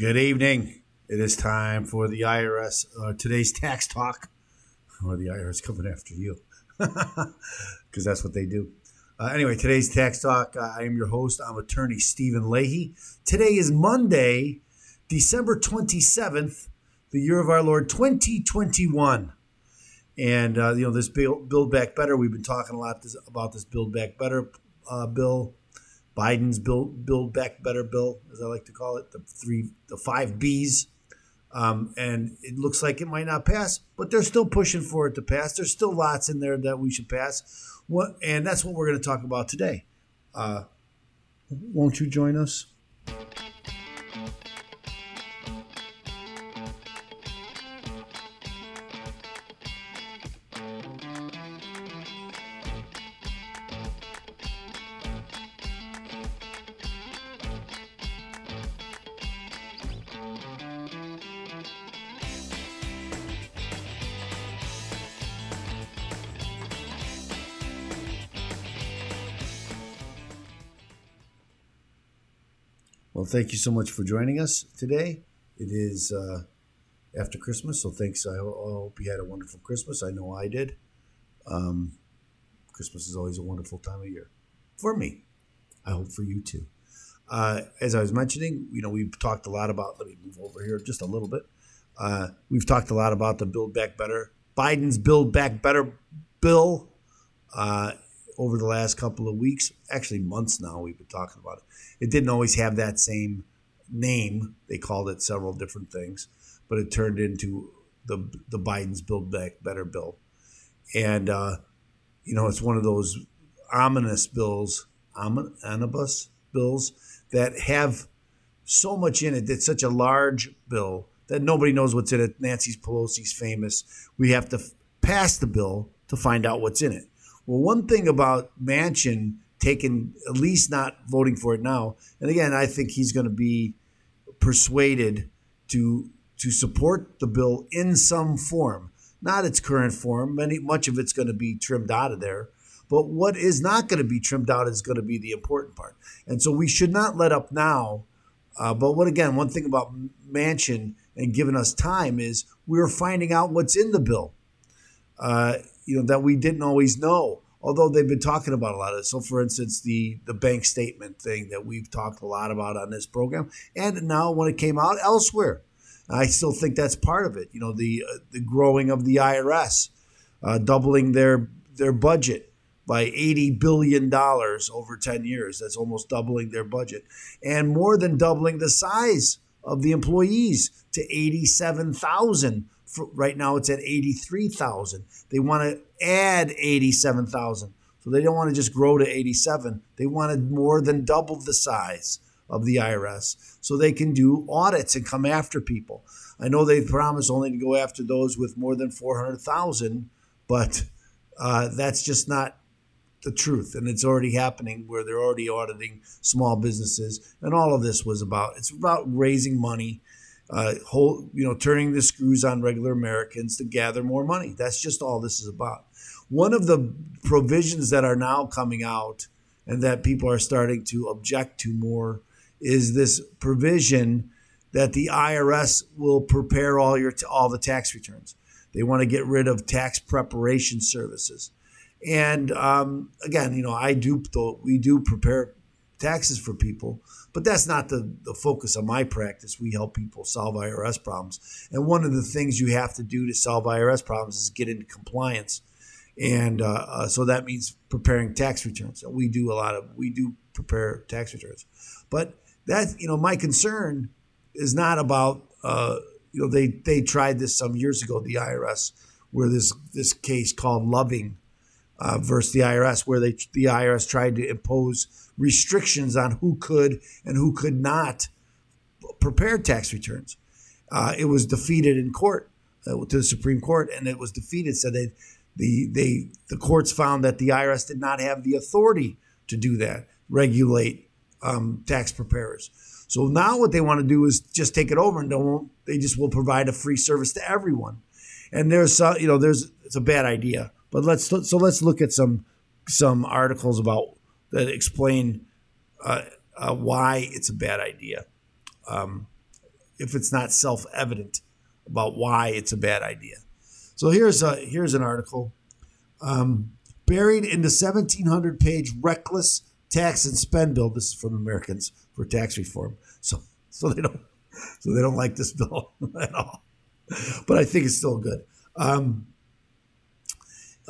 Good evening. It is time for the IRS, uh, today's tax talk, or the IRS coming after you, because that's what they do. Uh, anyway, today's tax talk, uh, I am your host. I'm attorney Steven Leahy. Today is Monday, December 27th, the year of our Lord 2021. And, uh, you know, this Build, Back Better, we've been talking a lot this, about this Build Back Better uh, bill Biden's build build back better bill, as I like to call it, the three the five B's. Um, and it looks like it might not pass, but they're still pushing for it to pass. There's still lots in there that we should pass. What and that's what we're going to talk about today. Uh, won't you join us? Well, thank you so much for joining us today. It is uh, after Christmas, so thanks. I, hope you had a wonderful Christmas. I know I did. Um, Christmas is always a wonderful time of year for me. I hope for you too. Uh, as I was mentioning, you know, we've talked a lot about. Let me move over here just a little bit. Uh, we've talked a lot about the Build Back Better, Biden's Build Back Better bill. Over the last couple of weeks, actually months now, we've been talking about it. It didn't always have that same name. They called it several different things, but it turned into the the Biden's Build Back Better bill, and uh, you know it's one of those ominous bills, omnibus bills that have so much in it. It's such a large bill that nobody knows what's in it. Nancy Pelosi's famous. We have to f- pass the bill to find out what's in it. Well, one thing about Manchin taking at least not voting for it now, and again, I think he's going to be persuaded to to support the bill in some form, not its current form. Many much of it's going to be trimmed out of there. But what is not going to be trimmed out is going to be the important part. And so we should not let up now. Uh, but what again, one thing about Manchin and giving us time is we're finding out what's in the bill. Uh, you know that we didn't always know although they've been talking about a lot of it. So, for instance, the the bank statement thing that we've talked a lot about on this program, and now when it came out elsewhere, I still think that's part of it. You know, the uh, the growing of the IRS, uh, doubling their their budget by eighty billion dollars over ten years. That's almost doubling their budget, and more than doubling the size of the employees to eighty seven thousand for, right now it's at 83,000. They want to add 87,000. So they don't want to just grow to 87. They wanted more than double the size of the IRS so they can do audits and come after people. I know they promise only to go after those with more than 400,000, but uh, that's just not the truth. And it's already happening where they're already auditing small businesses. And all of this was about it's about raising money uh, whole, you know, turning the screws on regular Americans to gather more money. That's just all this is about. One of the provisions that are now coming out and that people are starting to object to more is this provision that the IRS will prepare all your all the tax returns. They want to get rid of tax preparation services. And um, again, you know, I do we do prepare taxes for people, but that's not the, the focus of my practice. We help people solve IRS problems. And one of the things you have to do to solve IRS problems is get into compliance. And uh, uh, so that means preparing tax returns. We do a lot of, we do prepare tax returns. But that, you know, my concern is not about, uh, you know, they, they tried this some years ago, the IRS, where this, this case called Loving uh, versus the IRS, where they the IRS tried to impose restrictions on who could and who could not prepare tax returns. Uh, it was defeated in court uh, to the Supreme Court, and it was defeated. So they, the they the courts found that the IRS did not have the authority to do that, regulate um, tax preparers. So now what they want to do is just take it over and don't. They just will provide a free service to everyone. And there's uh, you know there's it's a bad idea but let's so let's look at some some articles about that explain uh, uh, why it's a bad idea. Um, if it's not self evident about why it's a bad idea. So here's a here's an article. Um, buried in the 1700 page reckless tax and spend bill. This is from Americans for Tax Reform. So so they don't so they don't like this bill at all. But I think it's still good. Um,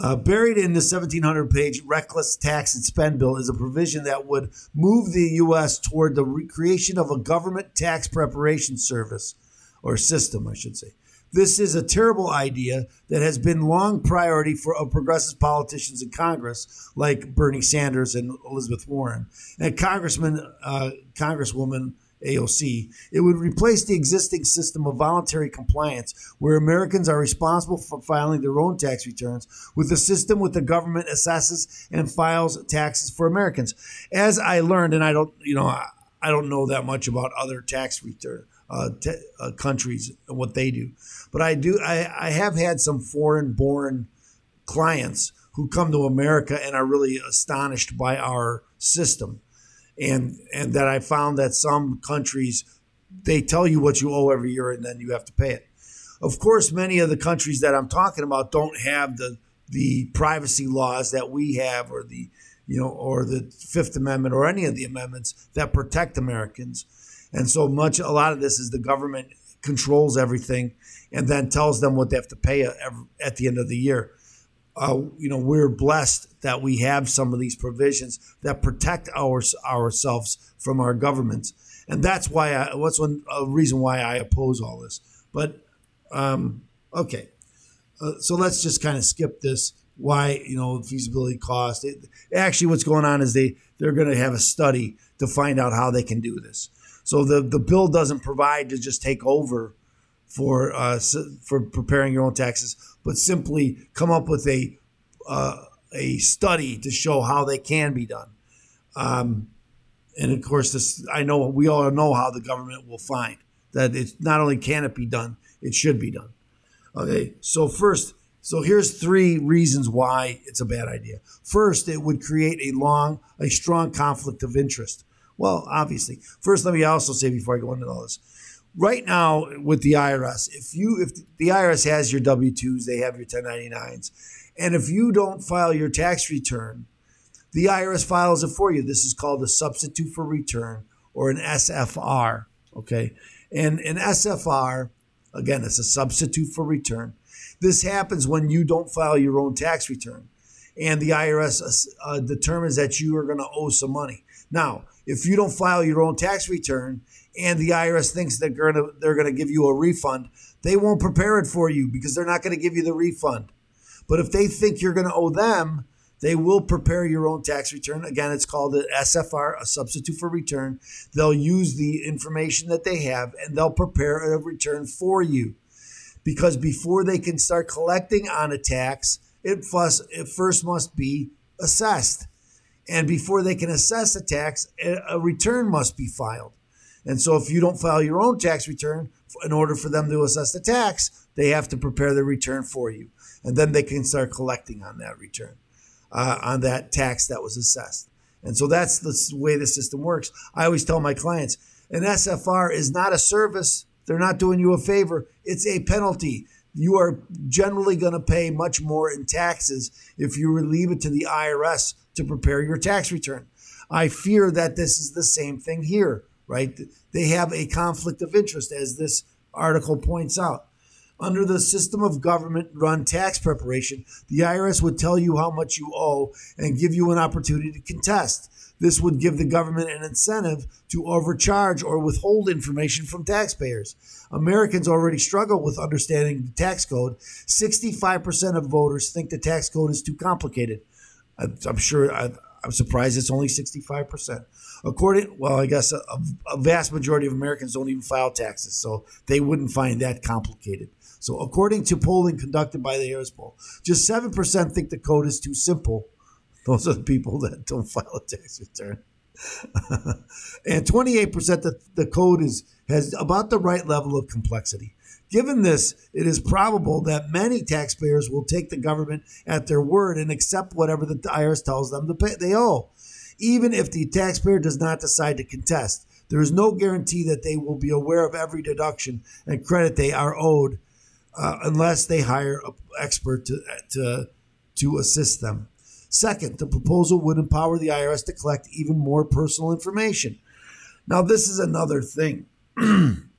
uh, buried in the 1700 page reckless tax and spend bill is a provision that would move the U.S. toward the creation of a government tax preparation service or system, I should say. This is a terrible idea that has been long priority for progressive politicians in Congress, like Bernie Sanders and Elizabeth Warren, and Congressman, uh, Congresswoman AOC. It would replace the existing system of voluntary compliance, where Americans are responsible for filing their own tax returns, with a system where the government assesses and files taxes for Americans. As I learned, and I don't, you know, I don't know that much about other tax return uh, t- uh, countries and what they do. But I do. I, I have had some foreign-born clients who come to America and are really astonished by our system, and and that I found that some countries they tell you what you owe every year and then you have to pay it. Of course, many of the countries that I'm talking about don't have the the privacy laws that we have, or the you know, or the Fifth Amendment, or any of the amendments that protect Americans. And so much, a lot of this is the government controls everything and then tells them what they have to pay at the end of the year. Uh, you know, we're blessed that we have some of these provisions that protect our, ourselves from our governments. And that's why I, what's one a reason why I oppose all this. But um, okay, uh, so let's just kind of skip this. Why you know feasibility cost? It, actually, what's going on is they they're going to have a study to find out how they can do this. So the the bill doesn't provide to just take over for uh, for preparing your own taxes, but simply come up with a uh, a study to show how they can be done. Um, and of course, this I know we all know how the government will find that it's not only can it be done, it should be done. Okay, so first, so here's three reasons why it's a bad idea. First, it would create a long, a strong conflict of interest. Well, obviously. First, let me also say before I go into all this. Right now, with the IRS, if you if the IRS has your W twos, they have your 1099s, and if you don't file your tax return, the IRS files it for you. This is called a substitute for return or an SFR. Okay, and an SFR, again, it's a substitute for return. This happens when you don't file your own tax return, and the IRS uh, determines that you are going to owe some money. Now, if you don't file your own tax return and the IRS thinks they're going to they're to give you a refund, they won't prepare it for you because they're not going to give you the refund. But if they think you're going to owe them, they will prepare your own tax return. Again, it's called an SFR, a substitute for return. They'll use the information that they have and they'll prepare a return for you. Because before they can start collecting on a tax, it, it first must be assessed. And before they can assess a tax, a return must be filed. And so if you don't file your own tax return, in order for them to assess the tax, they have to prepare the return for you. And then they can start collecting on that return, uh, on that tax that was assessed. And so that's the way the system works. I always tell my clients an SFR is not a service, they're not doing you a favor, it's a penalty. You are generally going to pay much more in taxes if you leave it to the IRS to prepare your tax return. I fear that this is the same thing here, right? They have a conflict of interest, as this article points out. Under the system of government run tax preparation, the IRS would tell you how much you owe and give you an opportunity to contest. This would give the government an incentive to overcharge or withhold information from taxpayers. Americans already struggle with understanding the tax code. 65% of voters think the tax code is too complicated. I'm sure I'm surprised it's only 65%. According, well, I guess a, a, vast majority of Americans don't even file taxes, so they wouldn't find that complicated. So, according to polling conducted by the Harris Poll, just 7% think the code is too simple. Those are the people that don't file a tax return. and 28% that the code is has about the right level of complexity. Given this, it is probable that many taxpayers will take the government at their word and accept whatever the IRS tells them to pay they owe, even if the taxpayer does not decide to contest. There is no guarantee that they will be aware of every deduction and credit they are owed uh, unless they hire an expert to, to, to assist them. Second, the proposal would empower the IRS to collect even more personal information. Now, this is another thing.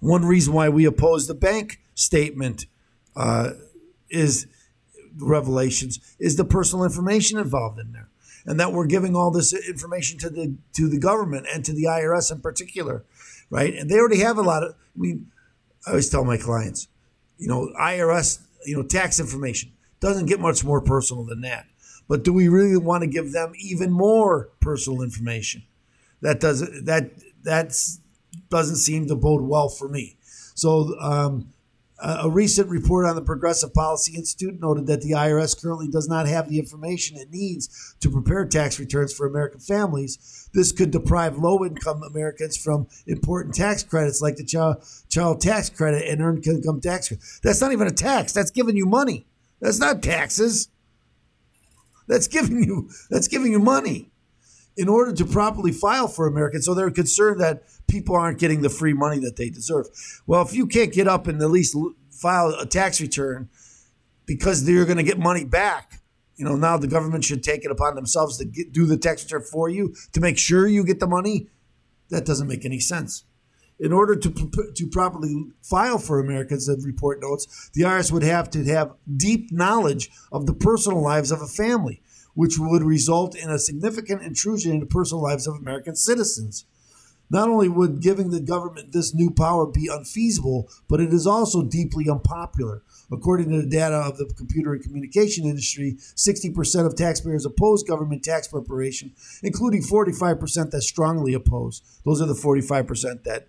One reason why we oppose the bank statement uh, is revelations is the personal information involved in there, and that we're giving all this information to the to the government and to the IRS in particular, right? And they already have a lot of. I mean, I always tell my clients, you know, IRS, you know, tax information doesn't get much more personal than that. But do we really want to give them even more personal information? That doesn't that that's doesn't seem to bode well for me. So, um, a recent report on the Progressive Policy Institute noted that the IRS currently does not have the information it needs to prepare tax returns for American families. This could deprive low income Americans from important tax credits like the child, child tax credit and earned income tax credit. That's not even a tax, that's giving you money. That's not taxes. That's giving you that's giving you money in order to properly file for Americans. So they're concerned that people aren't getting the free money that they deserve. Well, if you can't get up and at least file a tax return because you're going to get money back, you know, now the government should take it upon themselves to get, do the tax return for you to make sure you get the money. That doesn't make any sense. In order to, to properly file for Americans, and report notes, the IRS would have to have deep knowledge of the personal lives of a family, which would result in a significant intrusion into personal lives of American citizens. Not only would giving the government this new power be unfeasible, but it is also deeply unpopular. According to the data of the computer and communication industry, 60% of taxpayers oppose government tax preparation, including 45% that strongly oppose. Those are the 45% that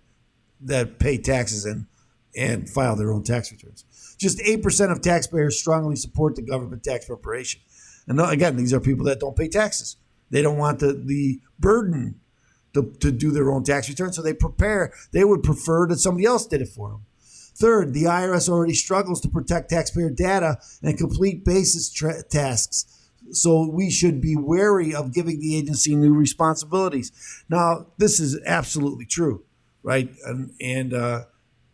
that pay taxes and and file their own tax returns. Just 8% of taxpayers strongly support the government tax preparation. And again, these are people that don't pay taxes. They don't want the, the burden to, to do their own tax return, so they prepare. They would prefer that somebody else did it for them. Third, the IRS already struggles to protect taxpayer data and complete basis tra- tasks. So we should be wary of giving the agency new responsibilities. Now, this is absolutely true right? And, and uh,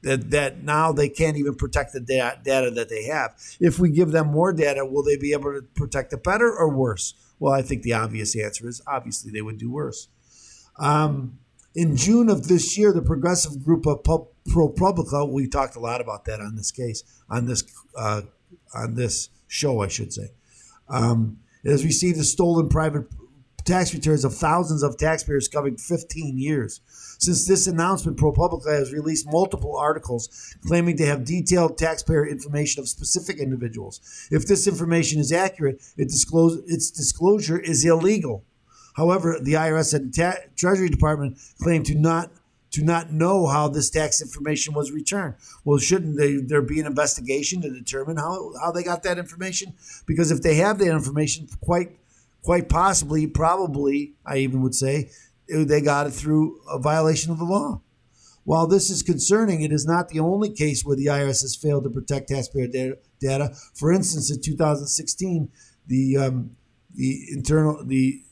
that, that now they can't even protect the da- data that they have. If we give them more data, will they be able to protect it better or worse? Well, I think the obvious answer is obviously they would do worse. Um, in June of this year, the progressive group of ProPublica, we talked a lot about that on this case, on this uh, on this show, I should say. Um, has received a stolen private tax returns of thousands of taxpayers covering 15 years. Since this announcement, ProPublica has released multiple articles claiming to have detailed taxpayer information of specific individuals. If this information is accurate, it disclose, its disclosure is illegal. However, the IRS and ta- Treasury Department claim to not to not know how this tax information was returned. Well, shouldn't they, there be an investigation to determine how, how they got that information? Because if they have that information, quite quite possibly, probably, I even would say, they got it through a violation of the law. While this is concerning, it is not the only case where the IRS has failed to protect taxpayer data. For instance, in 2016, the um, the internal the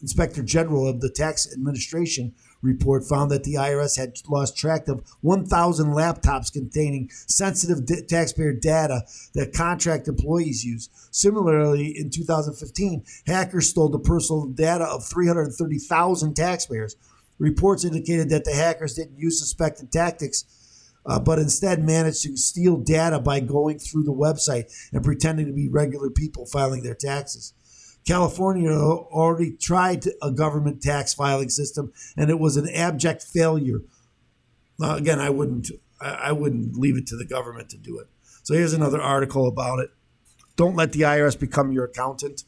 inspector general of the tax administration report found that the IRS had lost track of 1,000 laptops containing sensitive d- taxpayer data that contract employees use. Similarly, in 2015, hackers stole the personal data of 330,000 taxpayers. Reports indicated that the hackers didn't use suspected tactics. Uh, but instead managed to steal data by going through the website and pretending to be regular people filing their taxes. California already tried a government tax filing system, and it was an abject failure. Uh, again, I wouldn't I wouldn't leave it to the government to do it. So here's another article about it. Don't let the IRS become your accountant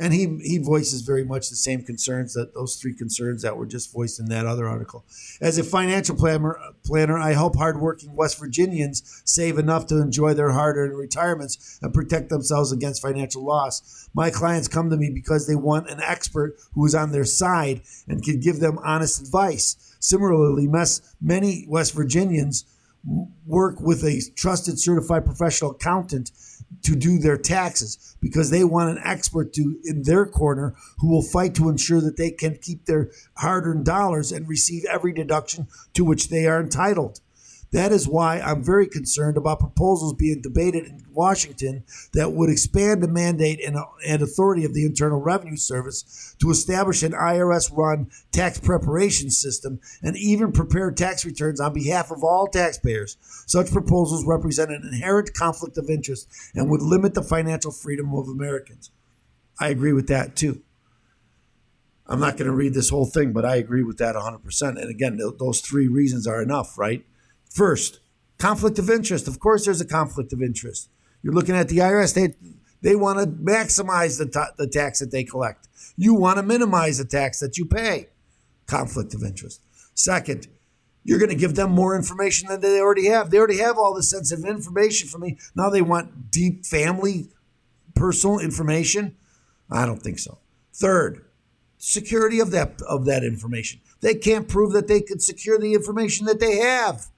and he he voices very much the same concerns that those three concerns that were just voiced in that other article. As a financial planner, planner, I help hardworking West Virginians save enough to enjoy their hard-earned retirements and protect themselves against financial loss. My clients come to me because they want an expert who is on their side and can give them honest advice. Similarly, many West Virginians work with a trusted certified professional accountant to do their taxes because they want an expert to in their corner who will fight to ensure that they can keep their hard-earned dollars and receive every deduction to which they are entitled. That is why I'm very concerned about proposals being debated in Washington that would expand the mandate and, uh, and authority of the Internal Revenue Service to establish an IRS run tax preparation system and even prepare tax returns on behalf of all taxpayers. Such proposals represent an inherent conflict of interest and would limit the financial freedom of Americans. I agree with that too. I'm not going to read this whole thing, but I agree with that 100%. And again, those three reasons are enough, right? First, conflict of interest. Of course, there's a conflict of interest. You're looking at the IRS, they, they want to maximize the, the tax that they collect. You want to minimize the tax that you pay. Conflict of interest. Second, you're going to give them more information than they already have. They already have all the sensitive information from me. Now they want deep family, personal information. I don't think so. Third, security of that of that information. They can't prove that they could secure the information that they have.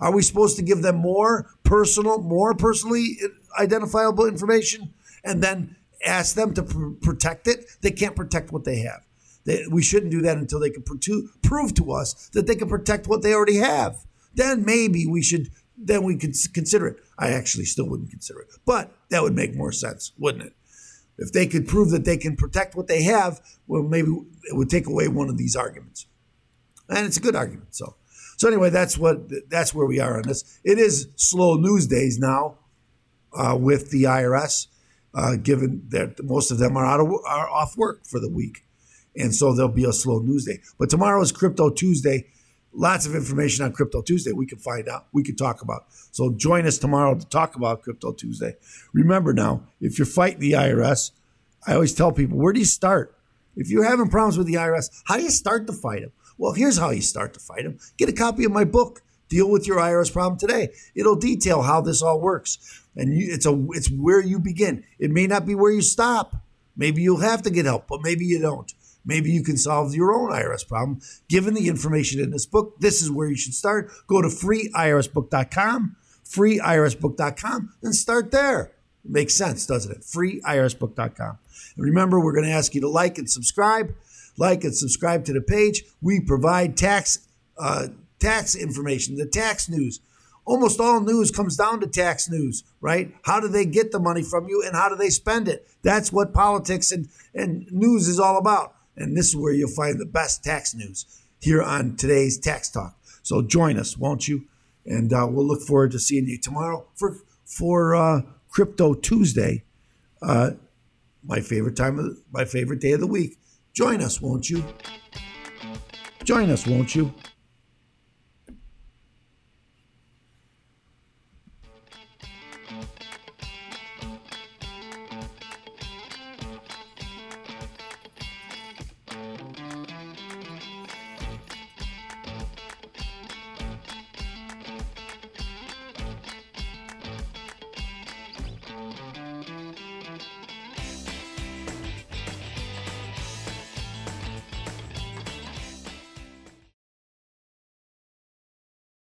Are we supposed to give them more personal, more personally identifiable information and then ask them to pr- protect it? They can't protect what they have. They, we shouldn't do that until they can pr- prove to us that they can protect what they already have. Then maybe we should, then we could consider it. I actually still wouldn't consider it, but that would make more sense, wouldn't it? If they could prove that they can protect what they have, well, maybe it would take away one of these arguments. And it's a good argument. So, so anyway, that's what that's where we are on this. It is slow news days now uh, with the IRS, uh, given that most of them are out of are off work for the week, and so there'll be a slow news day. But tomorrow is Crypto Tuesday. Lots of information on Crypto Tuesday we can find out, we can talk about. So join us tomorrow to talk about Crypto Tuesday. Remember now, if you're fighting the IRS, I always tell people, where do you start? If you're having problems with the IRS, how do you start to fight them? Well, here's how you start to fight them. Get a copy of my book, Deal with Your IRS Problem Today. It'll detail how this all works. And you, it's a it's where you begin. It may not be where you stop. Maybe you'll have to get help, but maybe you don't. Maybe you can solve your own IRS problem. Given the information in this book, this is where you should start. Go to freeirsbook.com, freeirsbook.com, and start there. Makes sense, doesn't it? Freeirsbook.com. And remember, we're going to ask you to like and subscribe like and subscribe to the page. We provide tax uh, tax information, the tax news. Almost all news comes down to tax news, right? How do they get the money from you and how do they spend it? That's what politics and, and news is all about. And this is where you'll find the best tax news here on today's Tax Talk. So join us, won't you? And uh, we'll look forward to seeing you tomorrow for for uh, Crypto Tuesday, uh, my favorite time of my favorite day of the week. Join us, won't you? Join us, won't you?